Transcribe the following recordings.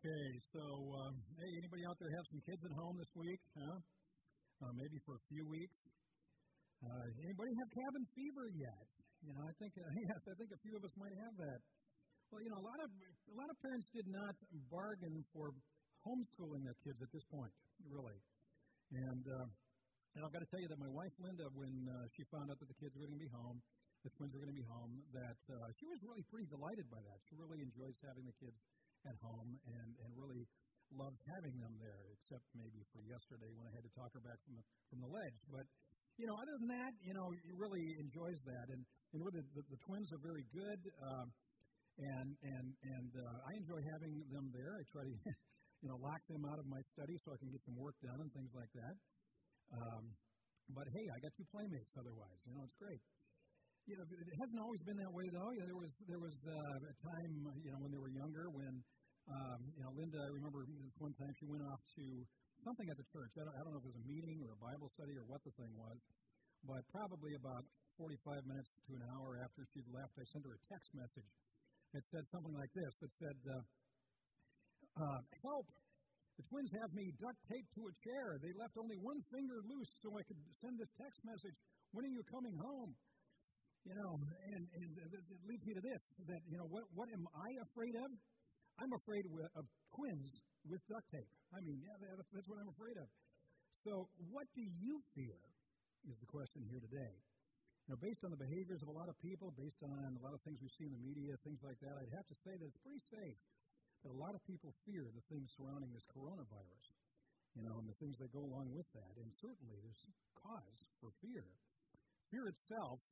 Okay, so um, hey, anybody out there have some kids at home this week? Huh? Uh, maybe for a few weeks. Uh, anybody have cabin fever yet? You know, I think uh, yes, I think a few of us might have that. Well, you know, a lot of a lot of parents did not bargain for homeschooling their kids at this point, really. And uh, and I've got to tell you that my wife Linda, when uh, she found out that the kids were going to be home, the twins were going to be home, that uh, she was really pretty delighted by that. She really enjoys having the kids at home and, and really loved having them there, except maybe for yesterday when I had to talk her back from the, from the ledge. But, you know, other than that, you know, he really enjoys that. And, and really, the, the twins are very good. Um, and and and uh, I enjoy having them there. I try to, you know, lock them out of my study so I can get some work done and things like that. Um, but hey, I got two playmates. Otherwise, you know, it's great you know, it hasn't always been that way though. You know, there was there was uh, a time, you know, when they were younger when, um, you know, Linda. I remember one time she went off to something at the church. I don't, I don't know if it was a meeting or a Bible study or what the thing was, but probably about 45 minutes to an hour after she'd left, I sent her a text message. It said something like this. It said, uh, uh, "Help! The twins have me duct taped to a chair. They left only one finger loose so I could send this text message. When are you coming home?" You know, and, and it leads me to this that, you know, what, what am I afraid of? I'm afraid of twins with duct tape. I mean, yeah, that's, what I'm afraid of. So, what do you fear? Is the question here today. Know, based on the behaviors of a lot of people, based on a lot of things we see in the media, things like that, I'd have to say that it's pretty safe that a lot of people fear the things surrounding this coronavirus, you know, and the things that go along with that. And certainly there's cause for fear. Fear itself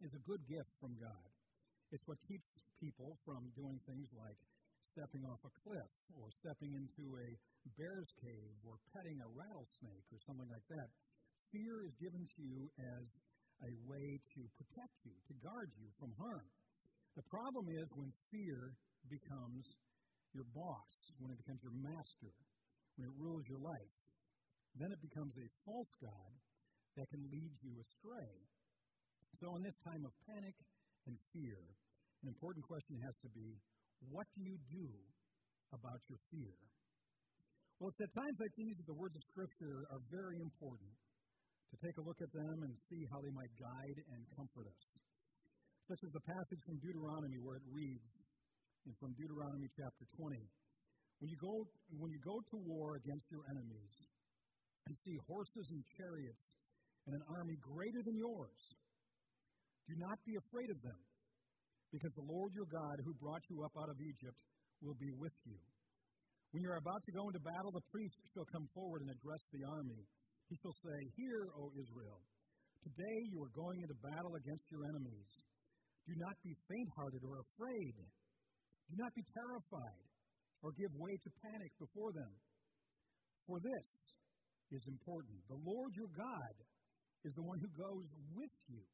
is a good gift from God. It's what keeps people from doing things like stepping off a cliff or stepping into a bear's cave or petting a rattlesnake or something like that. Fear is given to you as a way to protect you, to guard you from harm. The problem is when fear becomes your boss, when it becomes your master, when it rules your life, then it becomes a false God that can lead you astray. So, in this time of panic and fear, an important question has to be what do you do about your fear? Well, it's at times like these that the words of Scripture are very important to take a look at them and see how they might guide and comfort us. Such as the passage from Deuteronomy where it reads, and from Deuteronomy chapter 20, when you go, when you go to war against your enemies and see horses and chariots and an army greater than yours, do not be afraid of them, because the Lord your God, who brought you up out of Egypt, will be with you. When you are about to go into battle, the priest shall come forward and address the army. He shall say, Hear, O Israel, today you are going into battle against your enemies. Do not be faint hearted or afraid. Do not be terrified or give way to panic before them. For this is important. The Lord your God is the one who goes with you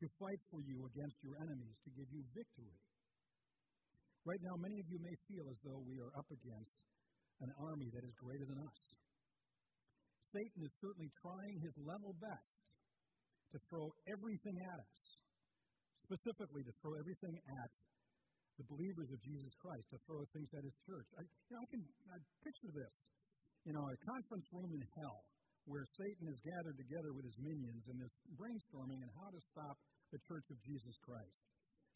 to fight for you against your enemies, to give you victory. Right now, many of you may feel as though we are up against an army that is greater than us. Satan is certainly trying his level best to throw everything at us, specifically to throw everything at the believers of Jesus Christ, to throw things at his church. I, you know, I can I picture this. You know, a conference room in hell where Satan is gathered together with his minions and is brainstorming on how to stop the church of Jesus Christ.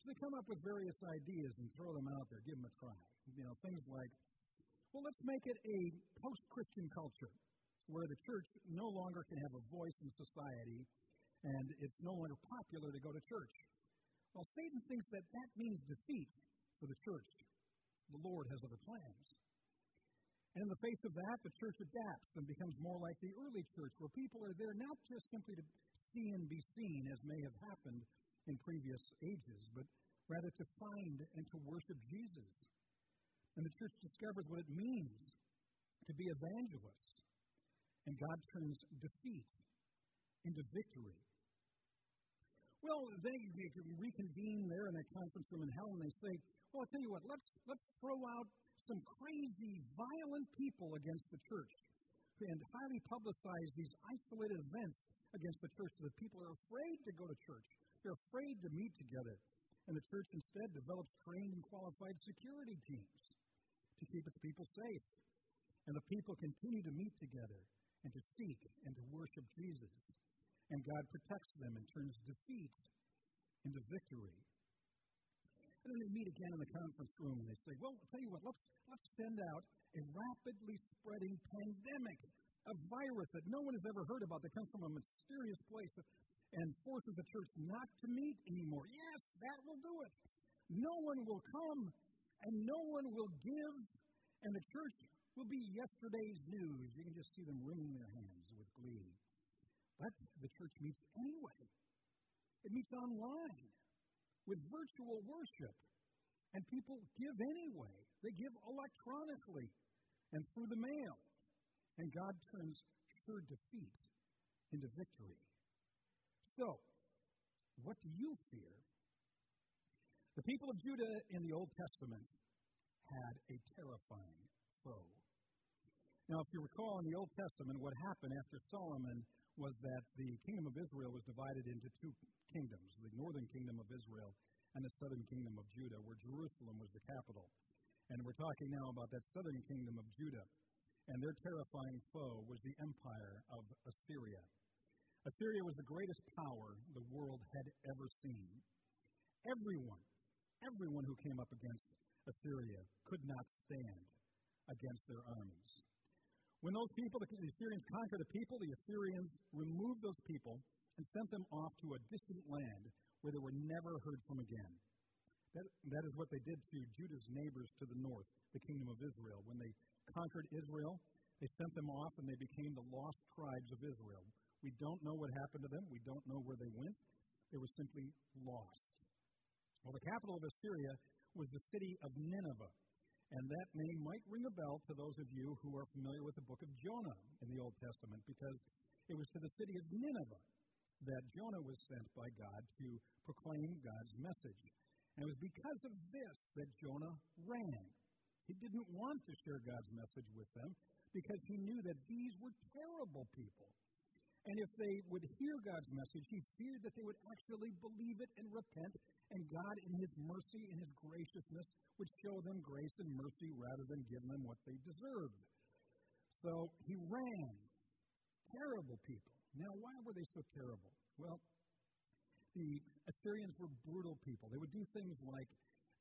So they come up with various ideas and throw them out there, give them a try. You know, things like, well, let's make it a post Christian culture where the church no longer can have a voice in society and it's no longer popular to go to church. Well, Satan thinks that that means defeat for the church. The Lord has other plans. And in the face of that, the church adapts and becomes more like the early church, where people are there not just simply to see and be seen, as may have happened in previous ages, but rather to find and to worship Jesus. And the church discovers what it means to be evangelists. And God turns defeat into victory. Well, they, they reconvene there in that conference room in hell, and they say, "Well, I'll tell you what. Let's let's throw out some crazy, violent people against the church and highly publicize these isolated events against the church so that people are afraid to go to church. They're afraid to meet together. And the church instead develops trained and qualified security teams to keep its people safe. And the people continue to meet together and to seek and to worship Jesus. And God protects them and turns defeat into victory. And then they meet again in the conference room and they say, Well, I'll tell you what, let's, let's send out a rapidly spreading pandemic, a virus that no one has ever heard about that comes from a mysterious place and forces the church not to meet anymore. Yes, that will do it. No one will come and no one will give, and the church will be yesterday's news. You can just see them wringing their hands with glee. But the church meets anyway. It meets online with virtual worship. And people give anyway. They give electronically and through the mail. And God turns sure defeat into victory. So, what do you fear? The people of Judah in the Old Testament had a terrifying foe. Now, if you recall in the Old Testament, what happened after Solomon was that the kingdom of Israel was divided into two kingdoms the northern kingdom of Israel and the southern kingdom of Judah, where Jerusalem was the capital. And we're talking now about that southern kingdom of Judah. And their terrifying foe was the empire of Assyria. Assyria was the greatest power the world had ever seen. Everyone, everyone who came up against Assyria could not stand against their armies. When those people, the Assyrians conquered the people, the Assyrians removed those people and sent them off to a distant land where they were never heard from again. That, that is what they did to Judah's neighbors to the north, the kingdom of Israel. When they conquered Israel, they sent them off and they became the lost tribes of Israel. We don't know what happened to them. We don't know where they went. They were simply lost. Well, the capital of Assyria was the city of Nineveh. And that name might ring a bell to those of you who are familiar with the book of Jonah in the Old Testament because it was to the city of Nineveh that Jonah was sent by God to proclaim God's message. And it was because of this that Jonah ran. He didn't want to share God's message with them because he knew that these were terrible people. And if they would hear God's message, he feared that they would actually believe it and repent, and God, in his mercy and his graciousness, would show them grace and mercy rather than give them what they deserved. So he ran. Terrible people. Now, why were they so terrible? Well, the Assyrians were brutal people. They would do things like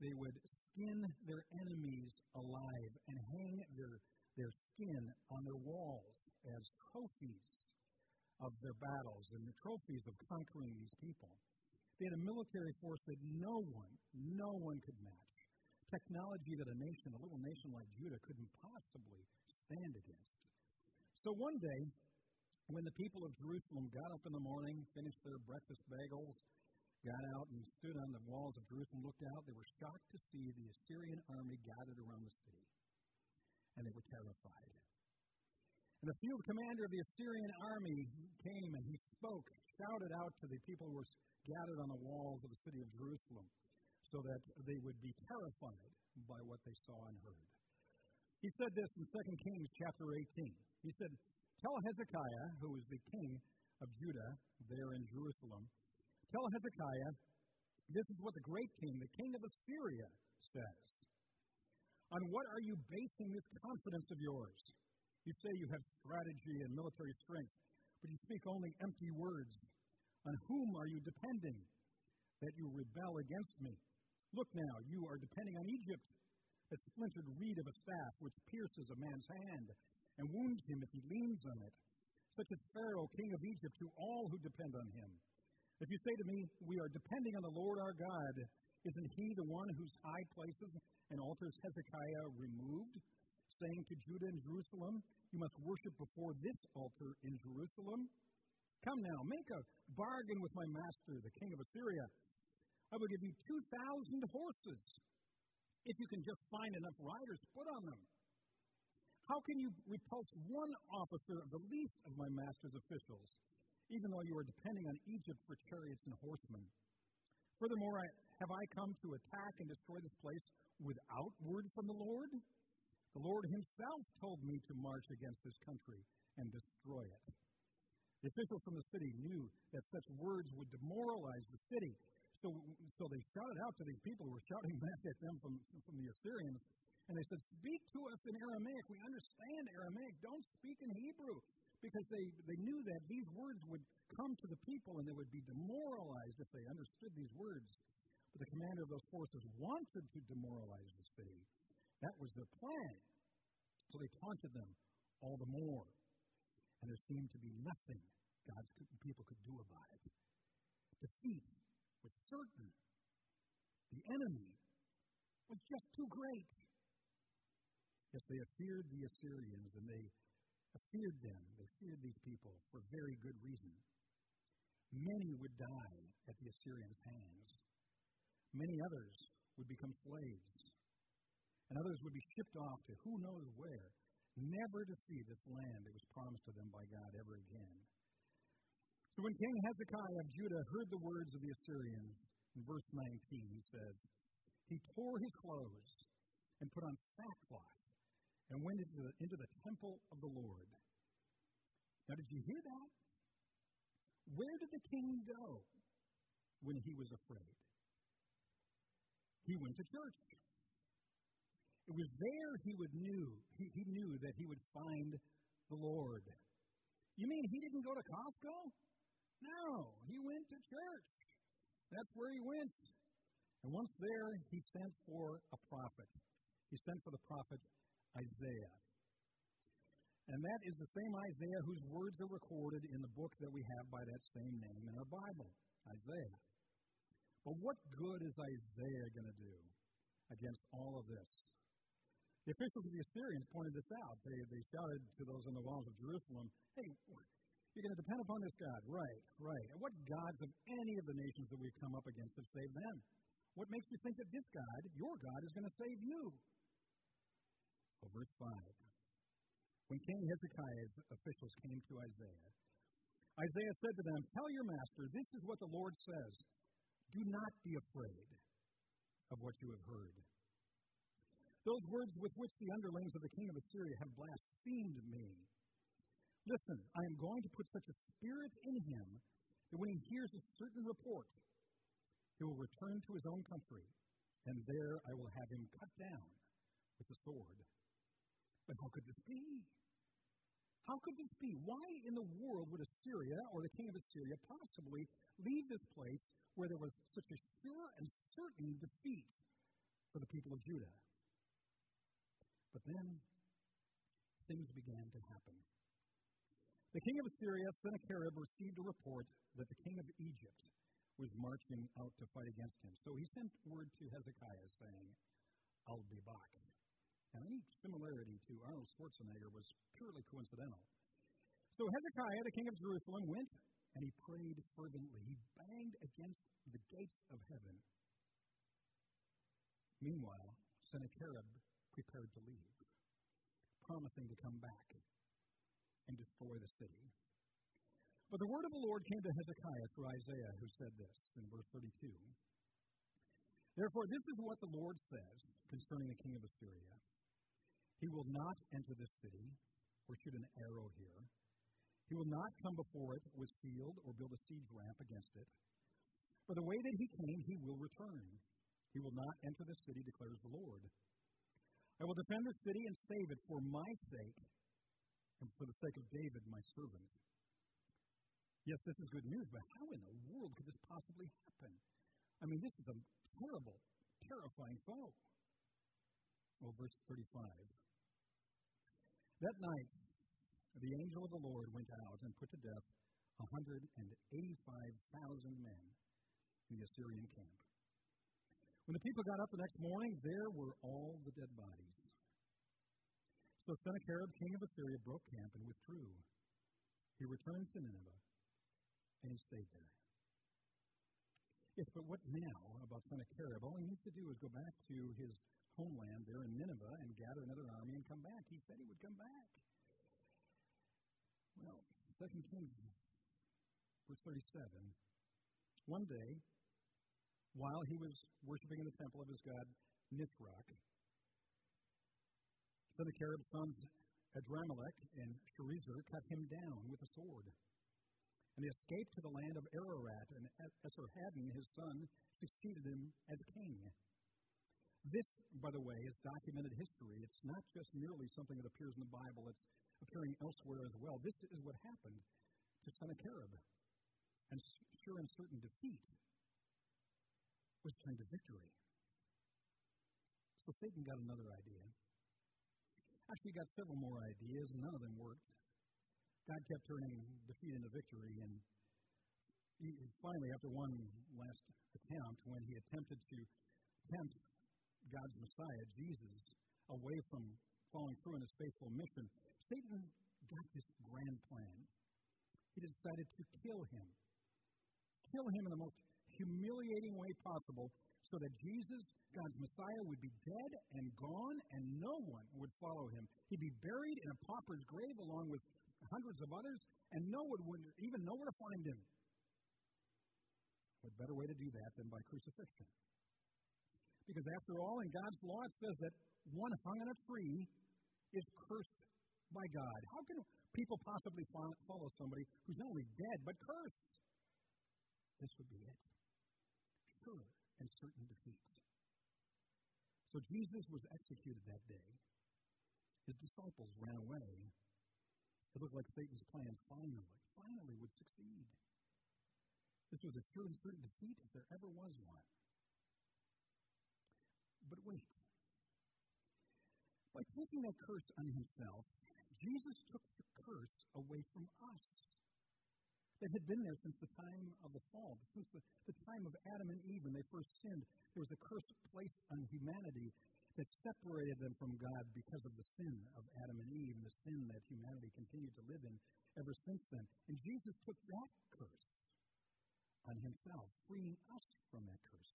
they would skin their enemies alive and hang their, their skin on their walls as trophies of their battles and the trophies of conquering these people. They had a military force that no one, no one could match. Technology that a nation, a little nation like Judah, couldn't possibly stand against. So one day, when the people of Jerusalem got up in the morning, finished their breakfast bagels, got out and stood on the walls of Jerusalem, looked out, they were shocked to see the Assyrian army gathered around the city. And they were terrified. And the field commander of the Assyrian army came and he spoke, shouted out to the people who were gathered on the walls of the city of Jerusalem so that they would be terrified by what they saw and heard. He said this in 2 Kings chapter 18. He said, Tell Hezekiah, who was the king of Judah there in Jerusalem, tell Hezekiah, this is what the great king, the king of Assyria, says. On what are you basing this confidence of yours? You say you have strategy and military strength, but you speak only empty words. On whom are you depending that you rebel against me? Look now, you are depending on Egypt, a splintered reed of a staff which pierces a man's hand and wounds him if he leans on it. Such as Pharaoh, king of Egypt, to all who depend on him. If you say to me, We are depending on the Lord our God, isn't he the one whose high places and altars Hezekiah removed, saying to Judah and Jerusalem, You must worship before this altar in Jerusalem? Come now, make a bargain with my master, the king of Assyria. I will give you 2,000 horses if you can just find enough riders to put on them. How can you repulse one officer of the least of my master's officials, even though you are depending on Egypt for chariots and horsemen? Furthermore, I, have I come to attack and destroy this place without word from the Lord? The Lord Himself told me to march against this country and destroy it. The officials from the city knew that such words would demoralize the city. So, so they shouted out to these people who were shouting back at them from, from the Assyrians And they said, Speak to us in Aramaic. We understand Aramaic. Don't speak in Hebrew. Because they, they knew that these words would come to the people and they would be demoralized if they understood these words. But the commander of those forces wanted to demoralize the city. That was their plan. So they taunted them all the more. And there seemed to be nothing God's people could do about it. Defeat was certain. The enemy was just too great. Yes, they feared the Assyrians and they feared them. They feared these people for very good reason. Many would die at the Assyrians' hands. Many others would become slaves. And others would be shipped off to who knows where, never to see this land that was promised to them by God ever again. So when King Hezekiah of Judah heard the words of the Assyrians, in verse 19 he says, He tore his clothes and put on sackcloth and went into the, into the temple of the Lord. Now, did you hear that? Where did the king go when he was afraid? He went to church. It was there he would knew he, he knew that he would find the Lord. You mean he didn't go to Costco? No, he went to church. That's where he went. And once there, he sent for a prophet. He sent for the prophet Isaiah. And that is the same Isaiah whose words are recorded in the book that we have by that same name in our Bible, Isaiah. But what good is Isaiah going to do against all of this? The officials of the Assyrians pointed this out. They, they shouted to those on the walls of Jerusalem, Hey, you're going to depend upon this God. Right, right. And what gods of any of the nations that we've come up against have saved them? What makes you think that this God, your God, is going to save you? Well, verse 5. When King Hezekiah's officials came to Isaiah, Isaiah said to them, Tell your master, this is what the Lord says. Do not be afraid of what you have heard. Those words with which the underlings of the king of Assyria have blasphemed me. Listen, I am going to put such a spirit in him that when he hears a certain report, he will return to his own country, and there I will have him cut down with the sword. But how could this be? How could this be? Why in the world would Assyria or the king of Assyria possibly leave this place where there was such a sure and certain defeat for the people of Judah? But then things began to happen. The king of Assyria, Sennacherib, received a report that the king of Egypt was marching out to fight against him. So he sent word to Hezekiah saying, I'll be back. Now, any similarity to Arnold Schwarzenegger was purely coincidental. So Hezekiah, the king of Jerusalem, went and he prayed fervently. He banged against the gates of heaven. Meanwhile, Sennacherib prepared to leave, promising to come back and destroy the city. But the word of the Lord came to Hezekiah through Isaiah, who said this in verse 32. Therefore, this is what the Lord says concerning the king of Assyria. He will not enter this city or shoot an arrow here. He will not come before it with shield or build a siege ramp against it. For the way that he came, he will return. He will not enter the city, declares the Lord. I will defend the city and save it for my sake and for the sake of David, my servant. Yes, this is good news, but how in the world could this possibly happen? I mean, this is a terrible, terrifying foe. Well, verse 35. That night, the angel of the Lord went out and put to death 185,000 men in the Assyrian camp. When the people got up the next morning, there were all the dead bodies. So Sennacherib, king of Assyria, broke camp and withdrew. He returned to Nineveh, and he stayed there. Yes, but what now about Sennacherib? All he needs to do is go back to his homeland there in Nineveh and gather another army and come back. He said he would come back. Well, Second Kings, verse 37. One day, while he was worshiping in the temple of his god Nisroch, Sennacherib's sons Adramelech and Sharezer cut him down with a sword. And he escaped to the land of Ararat, and Esarhaddon, his son, succeeded him as king. This by the way, is documented history. It's not just merely something that appears in the Bible, it's appearing elsewhere as well. This is what happened to Sennacherib. And sure and certain defeat was turned to victory. So Satan got another idea. Actually, got several more ideas, and none of them worked. God kept turning defeat into victory, and he, finally, after one last attempt, when he attempted to tempt God's Messiah, Jesus, away from following through on his faithful mission, Satan got this grand plan. He decided to kill him. Kill him in the most humiliating way possible so that Jesus, God's Messiah, would be dead and gone and no one would follow him. He'd be buried in a pauper's grave along with hundreds of others, and no one would even know where to find him. What better way to do that than by crucifixion? Because after all, in God's law, it says that one hung on a tree is cursed by God. How can people possibly follow somebody who's not only dead, but cursed? This would be it. Sure and certain defeat. So Jesus was executed that day. His disciples ran away. It looked like Satan's plan finally, finally would succeed. This was a sure and certain defeat if there ever was one. But wait. By taking that curse on himself, Jesus took the curse away from us that had been there since the time of the fall, since the, the time of Adam and Eve when they first sinned. There was a curse placed on humanity that separated them from God because of the sin of Adam and Eve and the sin that humanity continued to live in ever since then. And Jesus took that curse on himself, freeing us from that curse,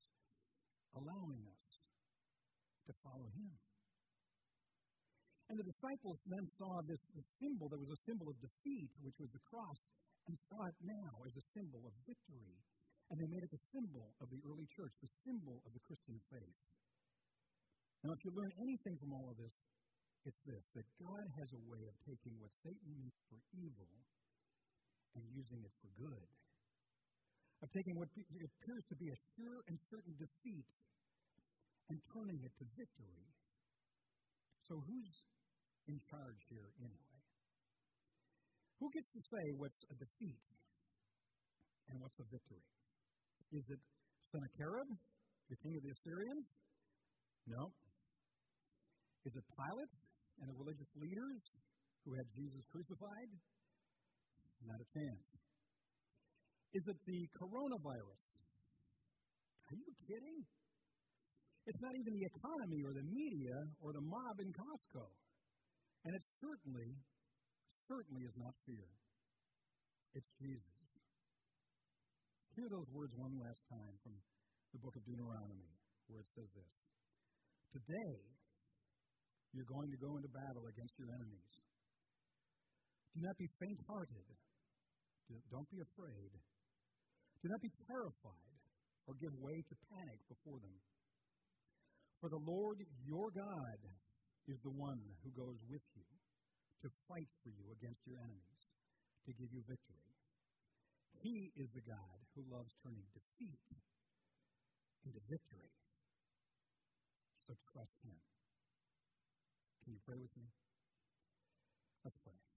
allowing us to follow him. And the disciples then saw this, this symbol that was a symbol of defeat, which was the cross, and saw it now as a symbol of victory. And they made it the symbol of the early church, the symbol of the Christian faith. Now, if you learn anything from all of this, it's this that God has a way of taking what Satan meant for evil and using it for good of taking what appears to be a sure and certain defeat and turning it to victory. So, who's in charge here anyway? Who gets to say what's a defeat and what's a victory? Is it Sennacherib, the king of the Assyrians? No. Is it Pilate and the religious leaders who had Jesus crucified? Not a chance. Is it the coronavirus? Are you kidding? It's not even the economy or the media or the mob in Costco. And it certainly, certainly is not fear. It's Jesus. Hear those words one last time from the book of Deuteronomy, where it says this Today, you're going to go into battle against your enemies. Do not be faint hearted. Don't be afraid. Do not be terrified or give way to panic before them. For the Lord your God is the one who goes with you to fight for you against your enemies, to give you victory. He is the God who loves turning defeat into victory. So trust Him. Can you pray with me? Let's pray.